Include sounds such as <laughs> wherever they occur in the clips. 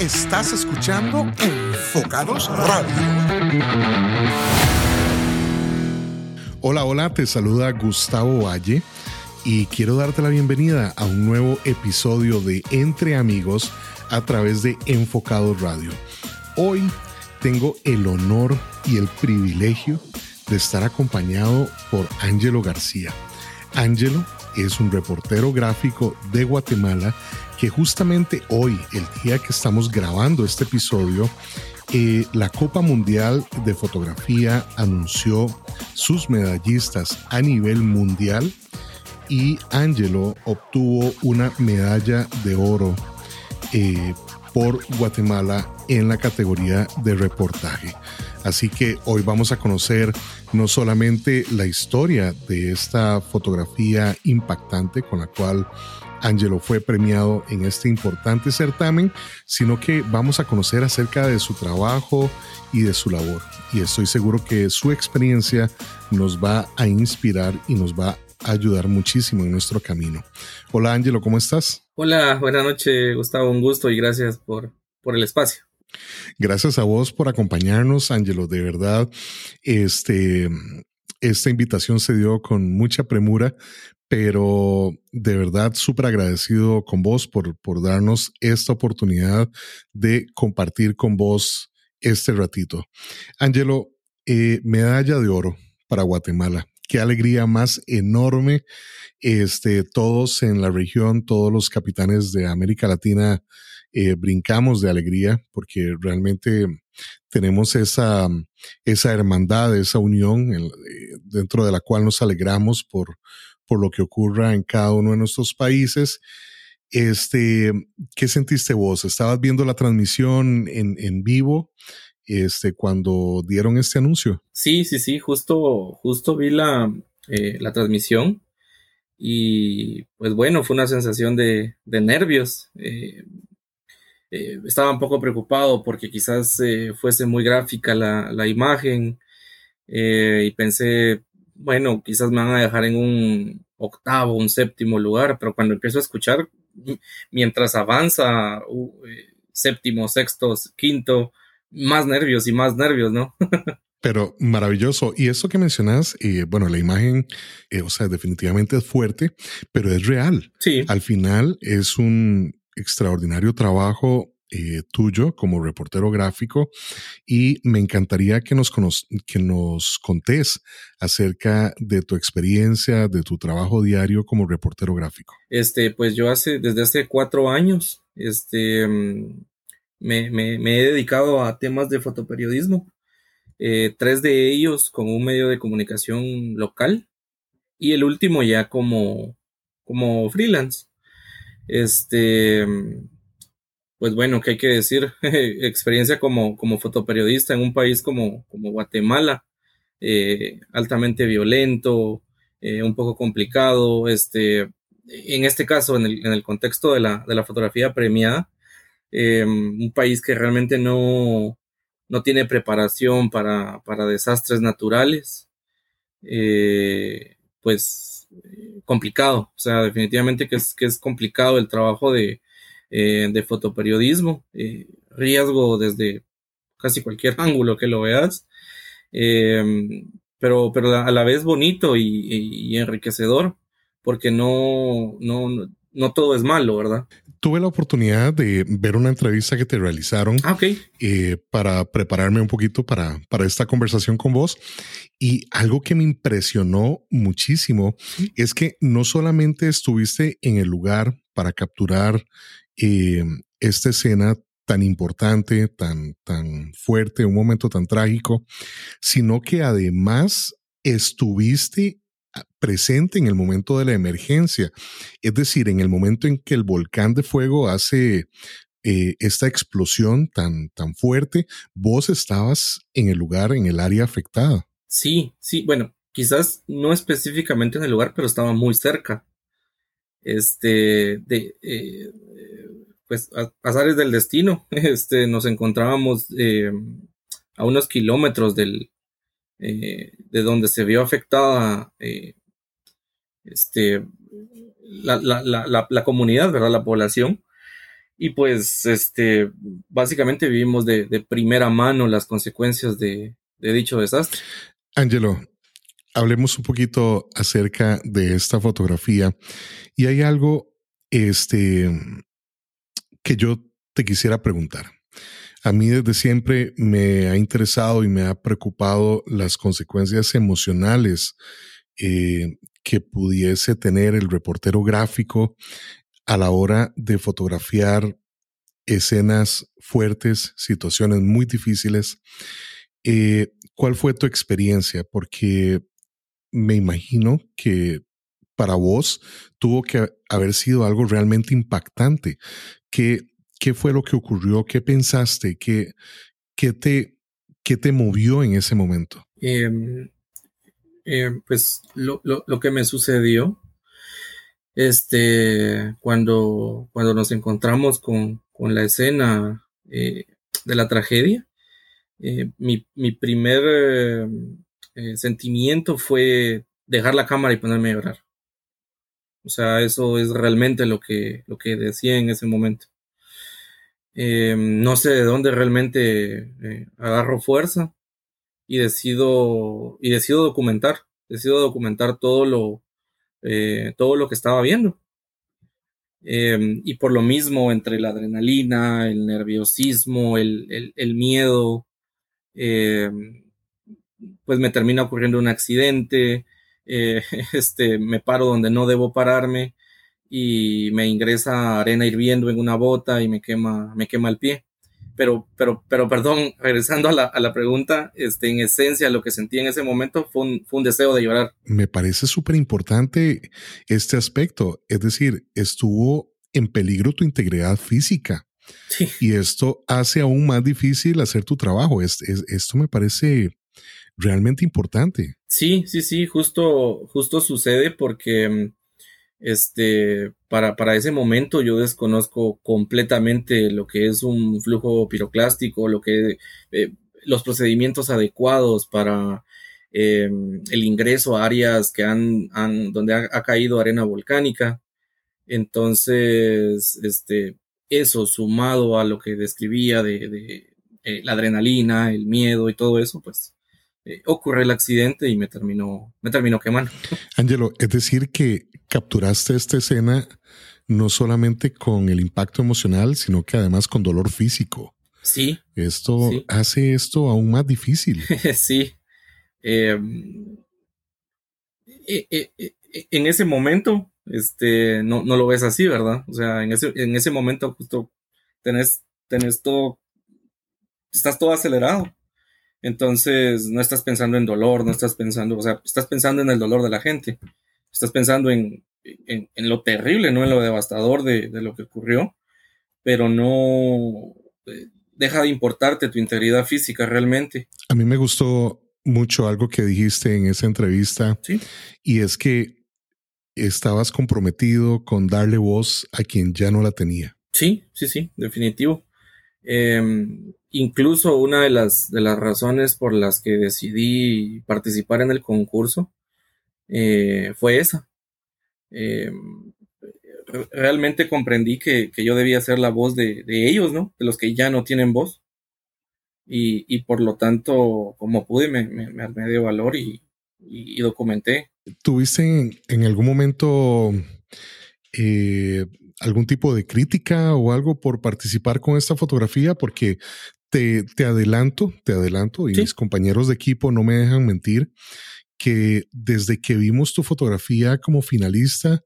Estás escuchando Enfocados Radio. Hola, hola, te saluda Gustavo Valle y quiero darte la bienvenida a un nuevo episodio de Entre Amigos a través de Enfocados Radio. Hoy tengo el honor y el privilegio de estar acompañado por Ángelo García. Ángelo es un reportero gráfico de Guatemala que justamente hoy, el día que estamos grabando este episodio, eh, la Copa Mundial de Fotografía anunció sus medallistas a nivel mundial y Angelo obtuvo una medalla de oro eh, por Guatemala en la categoría de reportaje. Así que hoy vamos a conocer no solamente la historia de esta fotografía impactante con la cual Angelo fue premiado en este importante certamen, sino que vamos a conocer acerca de su trabajo y de su labor. Y estoy seguro que su experiencia nos va a inspirar y nos va a ayudar muchísimo en nuestro camino. Hola Angelo, ¿cómo estás? Hola, buenas noches Gustavo, un gusto y gracias por, por el espacio. Gracias a vos por acompañarnos, Angelo. De verdad, este, esta invitación se dio con mucha premura, pero de verdad súper agradecido con vos por, por darnos esta oportunidad de compartir con vos este ratito. Angelo, eh, medalla de oro para Guatemala. Qué alegría más enorme. Este, todos en la región, todos los capitanes de América Latina eh, brincamos de alegría porque realmente tenemos esa, esa hermandad, esa unión eh, dentro de la cual nos alegramos por, por lo que ocurra en cada uno de nuestros países. Este, ¿qué sentiste vos? ¿Estabas viendo la transmisión en, en vivo? Este, cuando dieron este anuncio. Sí, sí, sí, justo, justo vi la, eh, la transmisión y pues bueno, fue una sensación de, de nervios. Eh, eh, estaba un poco preocupado porque quizás fuese muy gráfica la, la imagen y pensé, bueno, quizás me van a dejar en un octavo, un séptimo lugar, pero cuando empiezo a escuchar, mientras avanza, uh, séptimo, sexto, quinto, más nervios y más nervios, ¿no? <laughs> Pero maravilloso. Y eso que mencionas, eh, bueno, la imagen, eh, o sea, definitivamente es fuerte, pero es real. Sí. Al final es un extraordinario trabajo eh, tuyo como reportero gráfico y me encantaría que nos, que nos contés acerca de tu experiencia, de tu trabajo diario como reportero gráfico. Este, pues yo hace, desde hace cuatro años, este, mm, me, he dedicado a temas de fotoperiodismo, eh, tres de ellos con un medio de comunicación local y el último ya como, como freelance. Este, mm, pues bueno, ¿qué hay que decir? <laughs> Experiencia como, como fotoperiodista en un país como, como Guatemala, eh, altamente violento, eh, un poco complicado, este, en este caso, en el, en el contexto de la, de la fotografía premiada, eh, un país que realmente no, no tiene preparación para, para desastres naturales, pues complicado, o sea, definitivamente que es, que es complicado el trabajo de, eh, de fotoperiodismo, eh, riesgo desde casi cualquier <laughs> ángulo que lo veas, eh, pero, pero a la vez bonito y, enriquecedor, porque no, no, no todo es malo, ¿verdad? Tuve la oportunidad de ver una entrevista que te realizaron ah, para prepararme un poquito para, para esta conversación con vos. Y algo que me impresionó muchísimo es que no solamente estuviste en el lugar para capturar eh, esta escena tan importante, tan, tan fuerte, un momento tan trágico, sino que además estuviste ah, presente en el momento de la emergencia, es decir, en el momento en que el volcán de fuego hace eh, esta explosión tan, tan fuerte, vos estabas en el lugar, en el área afectada. Sí, sí, bueno, quizás no específicamente en el lugar, pero estaba muy cerca. Este, de, eh, pues, pasares del destino. <laughs> Este, nos encontrábamos eh, a unos kilómetros del, eh, de donde se vio afectada este, la, la, la, la, comunidad, ¿verdad? La población. y pues este, básicamente vivimos de, primera mano las consecuencias de, dicho desastre. Angelo, hablemos un poquito acerca de esta fotografía y hay algo este, que yo te quisiera preguntar. A mí desde siempre me ha interesado y me ha preocupado las consecuencias emocionales eh, que pudiese tener el reportero gráfico a la hora de fotografiar escenas fuertes, situaciones muy difíciles. Eh, ¿Cuál fue tu experiencia? Porque me imagino que para vos tuvo que haber sido algo realmente impactante. ¿Qué, qué fue lo que ocurrió? ¿Qué pensaste? ¿Qué, qué, te, qué te movió en ese momento? Em, em, pues lo, lo, que me sucedió este, cuando, cuando nos encontramos con, con la escena eh, de la tragedia, eh, mi, mi, primer eh, sentimiento fue dejar la cámara y ponerme a llorar. O sea, eso es realmente lo que, lo que decía en ese momento. no sé de dónde realmente agarro fuerza y decido, y decido documentar, decido documentar todo lo, eh, todo lo que estaba viendo. Y por lo mismo, entre la adrenalina, el nerviosismo, el, miedo, em, pues me termina ocurriendo un accidente, eh, <laughs> este, me paro donde no debo pararme y me ingresa arena hirviendo en una bota y me quema, me quema el pie pero, pero, pero perdón, <laughs> regresando a la, a la, pregunta, este, en esencia lo que sentí en ese momento fue un, fue un deseo de llorar. Me parece súper importante este aspecto, es decir, estuvo en peligro tu integridad física. Sí. Y esto hace aún más difícil hacer tu trabajo. Es, esto me parece realmente importante. Sí, sí, sí, justo, justo sucede porque este, para, para ese momento yo desconozco completamente lo que es un flujo piroclástico, lo que eh, los procedimientos adecuados para em, el ingreso a áreas que han, han donde ha, caído arena volcánica. Entonces, este, eso sumado a lo que describía de, de eh, la adrenalina, el miedo y todo eso, pues eh, ocurre el accidente y me terminó, me terminó quemando. <laughs> Angelo, es decir que capturaste esta escena no solamente con el impacto emocional, sino que además con dolor físico. Sí. Esto hace esto aún más difícil. <laughs> sí. Em, e, e, e, en ese momento, este, no, no, lo ves así, ¿verdad? O sea, en ese, en ese momento justo tenés, tenés todo, estás todo acelerado. Entonces, no estás pensando en dolor, no estás pensando, o sea, estás pensando en el dolor de la gente, estás pensando en, en, lo terrible, no en lo devastador de, de, lo que ocurrió, pero no eh, deja de importarte tu integridad física realmente. A mí me gustó mucho algo que dijiste en esa entrevista, ¿Sí? y es que estabas comprometido con darle voz a quien ya no la tenía. Sí, sí, sí, definitivo. Em, incluso una de las, de las razones por las que decidí participar en el concurso eh, fue esa. Em, realmente comprendí que, yo debía ser la voz de, ellos, ¿no? De los que ya no tienen voz. Y, por lo tanto, como pude, me, me, armé de valor y, documenté. ¿Tuviste en, algún momento eh, algún tipo de crítica o algo por participar con esta fotografía? Porque te, adelanto, te adelanto, y mis compañeros de equipo no me dejan mentir, que desde que vimos tu fotografía como finalista,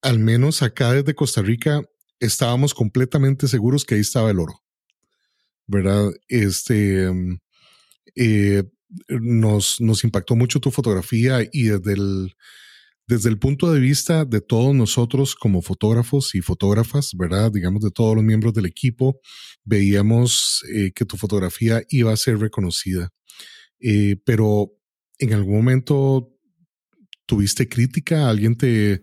al menos acá desde Costa Rica, estábamos completamente seguros que ahí estaba el oro. ¿Verdad? Este mm, eh, nos, nos impactó mucho tu fotografía y desde el, desde el punto de vista de todos nosotros como fotógrafos y fotógrafas, ¿verdad? Digamos de todos los miembros del equipo, veíamos eh, que tu fotografía iba a ser reconocida. Eh, pero en algún momento tuviste crítica, alguien te,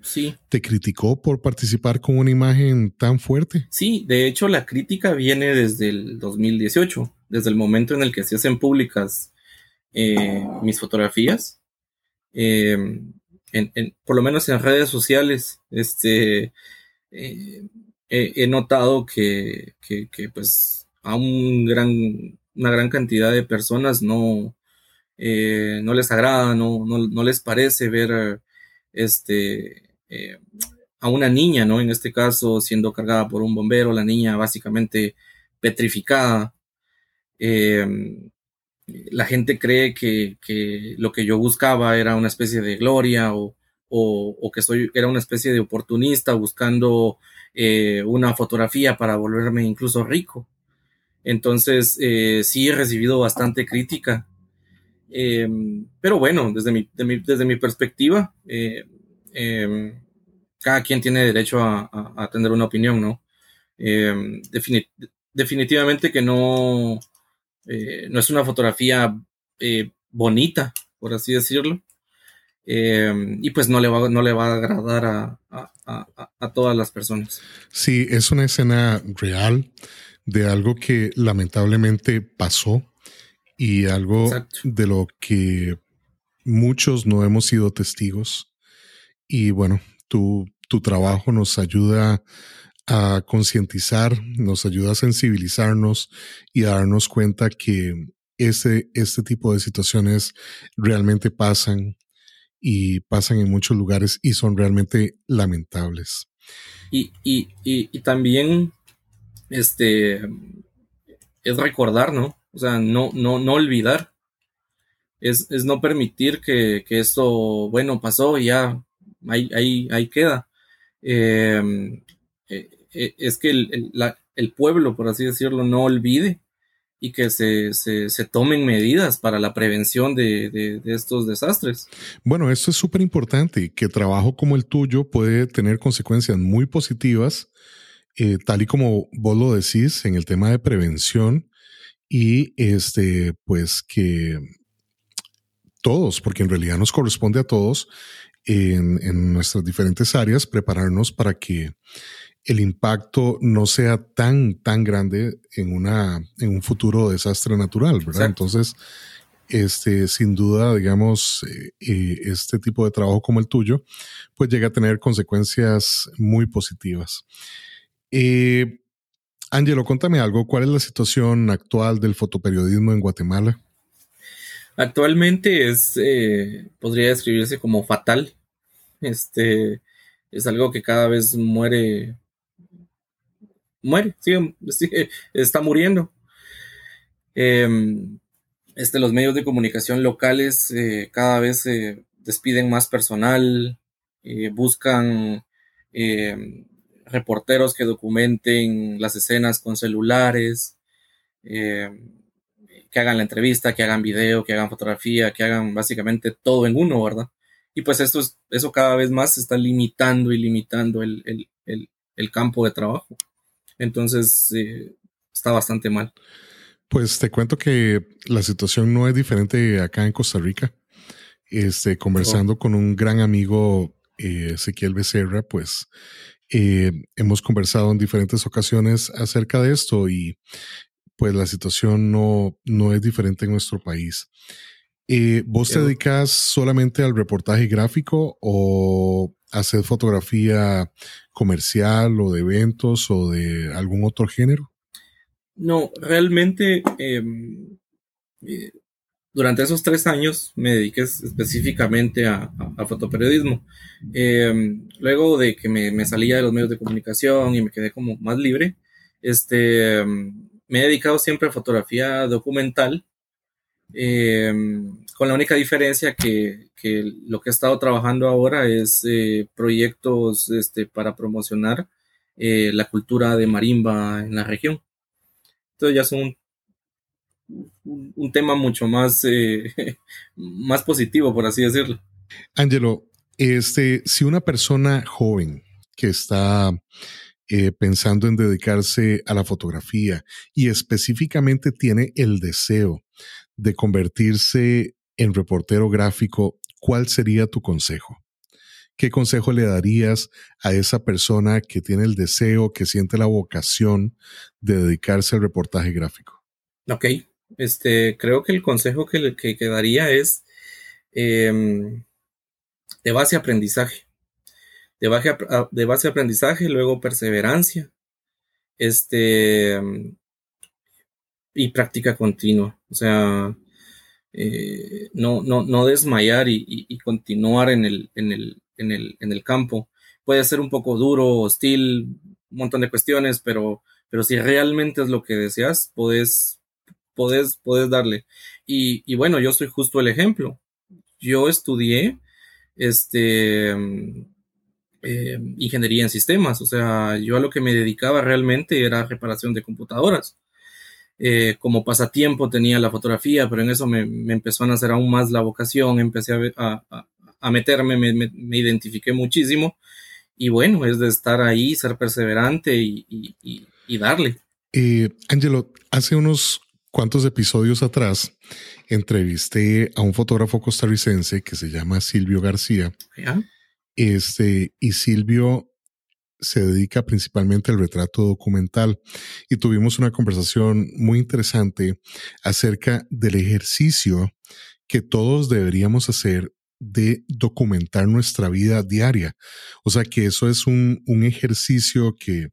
te criticó por participar con una imagen tan fuerte. Sí, de hecho la crítica viene desde el 2018, desde el momento en el que se hacen públicas eh, mis fotografías por lo menos en redes sociales, este, eh, he notado que, pues a un gran, una gran cantidad de personas no, eh, no les agrada, no, no, les parece ver este, eh, a una niña, ¿no? En este caso, siendo cargada por un bombero, la niña básicamente petrificada. Eh, la gente cree que, lo que yo buscaba era una especie de gloria o, que soy, era una especie de oportunista buscando eh, una fotografía para volverme incluso rico. Entonces, eh, sí he recibido bastante crítica. Em, pero bueno, desde mi, desde mi perspectiva, eh, em, cada quien tiene derecho a, tener una opinión, ¿no? Em, definitivamente que no, eh, no es una fotografía eh, bonita, por así decirlo. Eh, y pues no le va, no le va a agradar a, todas las personas. Sí, es una escena real de algo que lamentablemente pasó y algo de lo que muchos no hemos sido testigos. Y bueno, tu, tu trabajo nos ayuda a concientizar, nos ayuda a sensibilizarnos y a darnos cuenta que este tipo de situaciones realmente pasan y pasan en muchos lugares y son realmente lamentables. Y, y, y, también este es recordar, ¿no? O sea, no, no, no olvidar. Es, es no permitir que, que, esto, bueno, pasó y ya ahí, ahí, ahí queda. Eh, eh, es que el, pueblo, por así decirlo, no olvide y que se, tomen medidas para la prevención de, estos desastres. Bueno, esto es súper importante, que trabajo como el tuyo puede tener consecuencias muy positivas, eh, tal y como vos lo decís en el tema de prevención y este, pues que todos, porque en realidad nos corresponde a todos en, en nuestras diferentes áreas prepararnos para que el impacto no sea tan, tan grande en, una, en un futuro desastre natural, ¿verdad? Entonces, este, sin duda, digamos, eh, eh, este tipo de trabajo como el tuyo, pues llega a tener consecuencias muy positivas. Eh, Angelo, contame algo, ¿cuál es la situación actual del fotoperiodismo en Guatemala? Actualmente es, podría describirse como fatal. Este, es algo que cada vez muere muere, sigue, está muriendo. Em, este, los medios de comunicación locales eh, cada vez se despiden más personal, eh, buscan em, reporteros que documenten las escenas con celulares, em, que hagan la entrevista, que hagan video, que hagan fotografía, que hagan básicamente todo en uno, ¿verdad? Y pues esto es, eso cada vez más está limitando y limitando el, el campo de trabajo. Entonces, eh, está bastante mal. Pues te cuento que la situación no es diferente acá en Costa Rica. Este, conversando con un gran amigo, eh, Ezequiel Becerra, pues eh, hemos conversado en diferentes ocasiones acerca de esto y pues la situación no, no es diferente en nuestro país. ¿Vos te dedicas solamente al reportaje gráfico o hacer fotografía comercial o de eventos o de algún otro género? No, realmente em, eh, durante esos tres años me dediqué específicamente a, fotoperiodismo. Em, luego de que me, salía de los medios de comunicación y me quedé como más libre, este, em, me he dedicado siempre a fotografía documental Em, con la única diferencia que, lo que he estado trabajando ahora es eh, proyectos este, para promocionar eh, la cultura de marimba en la región. Entonces ya son un, tema mucho más, eh, <laughs> más positivo, por así decirlo. Angelo, este, si una persona joven que está pensando en dedicarse a la fotografía y específicamente tiene el deseo de convertirse en reportero gráfico, ¿cuál sería tu consejo? ¿Qué consejo le darías a esa persona que tiene el deseo, que siente la vocación de dedicarse al reportaje gráfico? Ok, este, creo que el consejo que, le, que, daría es em, de base aprendizaje. De base, de base aprendizaje, luego perseverancia Este, y práctica continua. O sea, eh, no, no, no desmayar y, continuar en el, en, el, en, el, en el campo. Puede ser un poco duro, hostil, un montón de cuestiones, pero, pero si realmente es lo que deseas, puedes, puedes, puedes darle. Y, y bueno, yo soy justo el ejemplo. Yo estudié este, eh, ingeniería en sistemas, o sea, yo a lo que me dedicaba realmente era reparación de computadoras. Eh, como pasatiempo tenía la fotografía, pero en eso me, empezó a nacer aún más la vocación, empecé a, a, meterme, me, identifiqué muchísimo y bueno, es de estar ahí, ser perseverante y, darle. Eh, Angelo, hace unos cuantos episodios atrás entrevisté a un fotógrafo costarricense que se llama Silvio García. Este, y Silvio se dedica principalmente al retrato documental y tuvimos una conversación muy interesante acerca del ejercicio que todos deberíamos hacer de documentar nuestra vida diaria. O sea que eso es un, un ejercicio que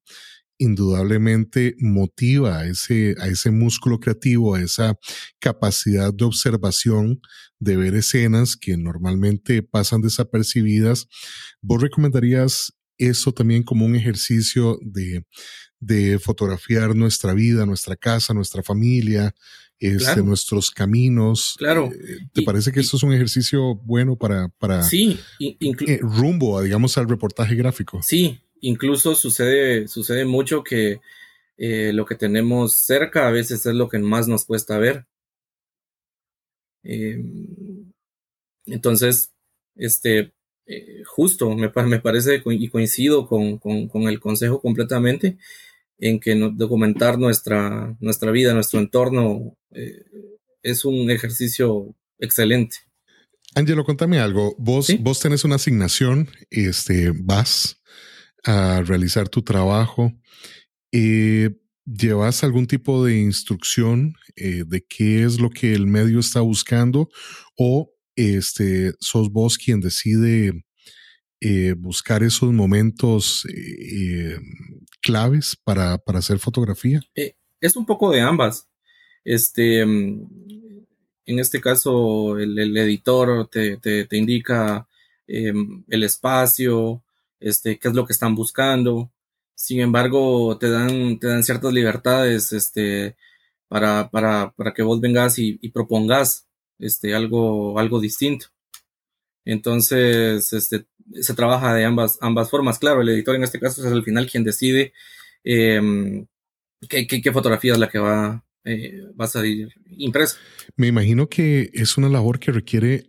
indudablemente motiva a ese, a ese músculo creativo, a esa capacidad de observación, de ver escenas que normalmente pasan desapercibidas. ¿Vos recomendarías eso también como un ejercicio de, de fotografiar nuestra vida, nuestra casa, nuestra familia, este, nuestros caminos. Claro. Eh, ¿Te parece que eso es un ejercicio bueno para, para sí, eh, rumbo, digamos, al reportaje gráfico? Sí, incluso sucede, sucede mucho que eh, lo que tenemos cerca a veces es lo que más nos cuesta ver. Em, entonces, este, eh, justo, me, me, parece y coincido con, el consejo completamente en que documentar nuestra, nuestra vida, nuestro entorno, eh, es un ejercicio excelente. Angelo, contame algo. Vos, vos tenés una asignación, este, vas a realizar tu trabajo. Eh, ¿Llevas algún tipo de instrucción de qué es lo que el medio está buscando? ¿O este, sos vos quien decide eh, buscar esos momentos eh, claves para, hacer fotografía? Eh, es un poco de ambas. Este, mm, en este caso, el, editor te, indica em, el espacio, este, qué es lo que están buscando. Sin embargo, te dan, te dan ciertas libertades este, para, para, para que vos vengas y propongas este, algo, algo distinto. Entonces, este, se trabaja de ambas, ambas formas. Claro, el editor en este caso es al final quien decide em, qué, fotografía es la que va, eh, va a salir impresa. Me imagino que es una labor que requiere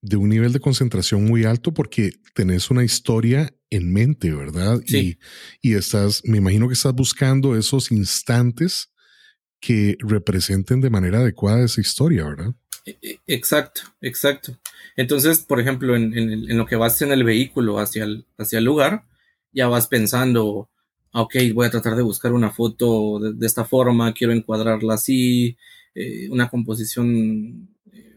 de un nivel de concentración muy alto porque tenés una historia en mente, ¿verdad? Sí. Y, y estás, me imagino que estás buscando esos instantes que representen de manera adecuada esa historia, ¿verdad? E, e, exacto, exacto. Entonces, por ejemplo, en, lo que vas en el vehículo hacia el, hacia el lugar, ya vas pensando, ah, ok, voy a tratar de buscar una foto de, esta forma, quiero encuadrarla así, eh, una composición, eh,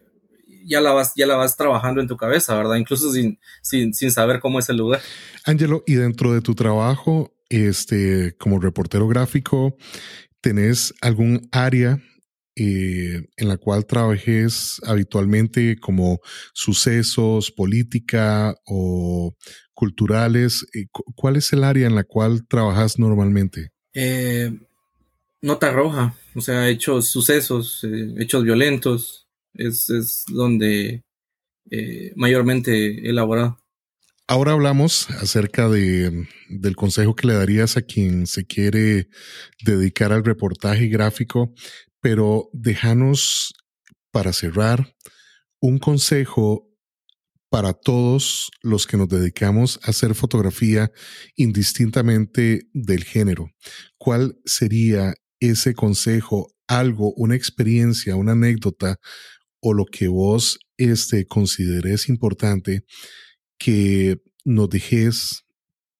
ya, la vas, ya la vas trabajando en tu cabeza, ¿verdad? Incluso sin, sin, sin saber cómo es el lugar. Angelo, y dentro de tu trabajo, este, como reportero gráfico, ¿tenés algún área eh, en la cual trabajes habitualmente como sucesos, política o culturales? Eh, ¿Cuál es el área en la cual trabajas normalmente? Eh, nota roja, o sea, hechos, sucesos, hechos violentos, es, es donde mayormente he elaborado. Ahora hablamos acerca de, del consejo que le darías a quien se quiere dedicar al reportaje gráfico, pero déjanos para cerrar un consejo para todos los que nos dedicamos a hacer fotografía indistintamente del género. ¿Cuál sería ese consejo, algo, una experiencia, una anécdota o lo que vos este, consideres importante que nos dejes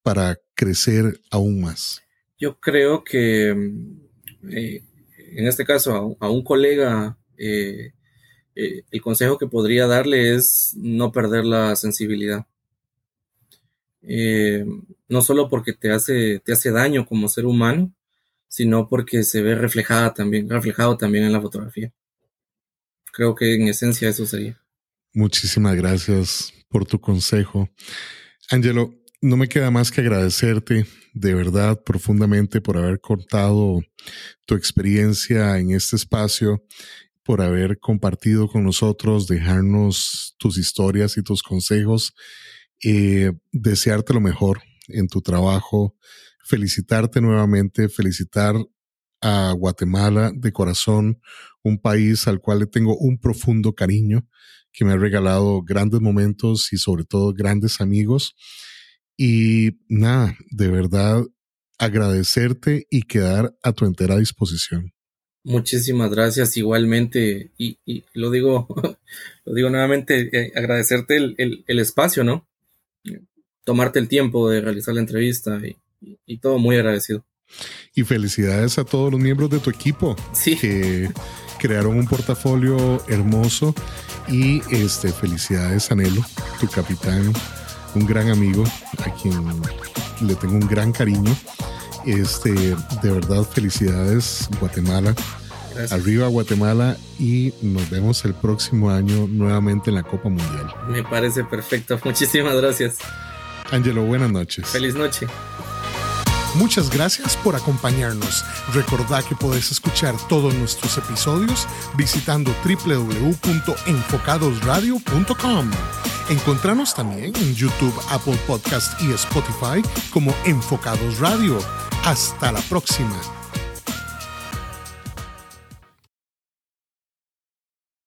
para crecer aún más? Yo creo que mm, eh, en este caso a, un colega, eh, eh, el consejo que podría darle es no perder la sensibilidad. Eh, no solo porque te hace, te hace daño como ser humano, sino porque se ve reflejada también, reflejado también en la fotografía. Creo que en esencia eso sería. Muchísimas gracias por tu consejo. Angelo, no me queda más que agradecerte de verdad profundamente por haber contado tu experiencia en este espacio, por haber compartido con nosotros, dejarnos tus historias y tus consejos. Eh, desearte lo mejor en tu trabajo, felicitarte nuevamente, felicitar a Guatemala de corazón, un país al cual le tengo un profundo cariño, que me ha regalado grandes momentos y sobre todo grandes amigos. Y nada, de verdad, agradecerte y quedar a tu entera disposición. Muchísimas gracias igualmente y, lo digo, <laughs> lo digo nuevamente, eh, agradecerte el, espacio, ¿no? Tomarte el tiempo de realizar la entrevista y, todo muy agradecido. Y felicidades a todos los miembros de tu equipo sí. que crearon un portafolio hermoso y este felicidades a Nelo, tu capitán un gran amigo a quien le tengo un gran cariño. Este, de verdad, felicidades, Guatemala. Arriba Guatemala y nos vemos el próximo año nuevamente en la Copa Mundial. Me parece perfecto. <laughs> Muchísimas gracias. Angelo, buenas noches. Feliz noche. Muchas gracias por acompañarnos. Recordad que podés escuchar todos nuestros episodios visitando www.enfocadosradio.com. Encontranos también en YouTube, Apple Podcast y Spotify como Enfocados Radio. Hasta la próxima.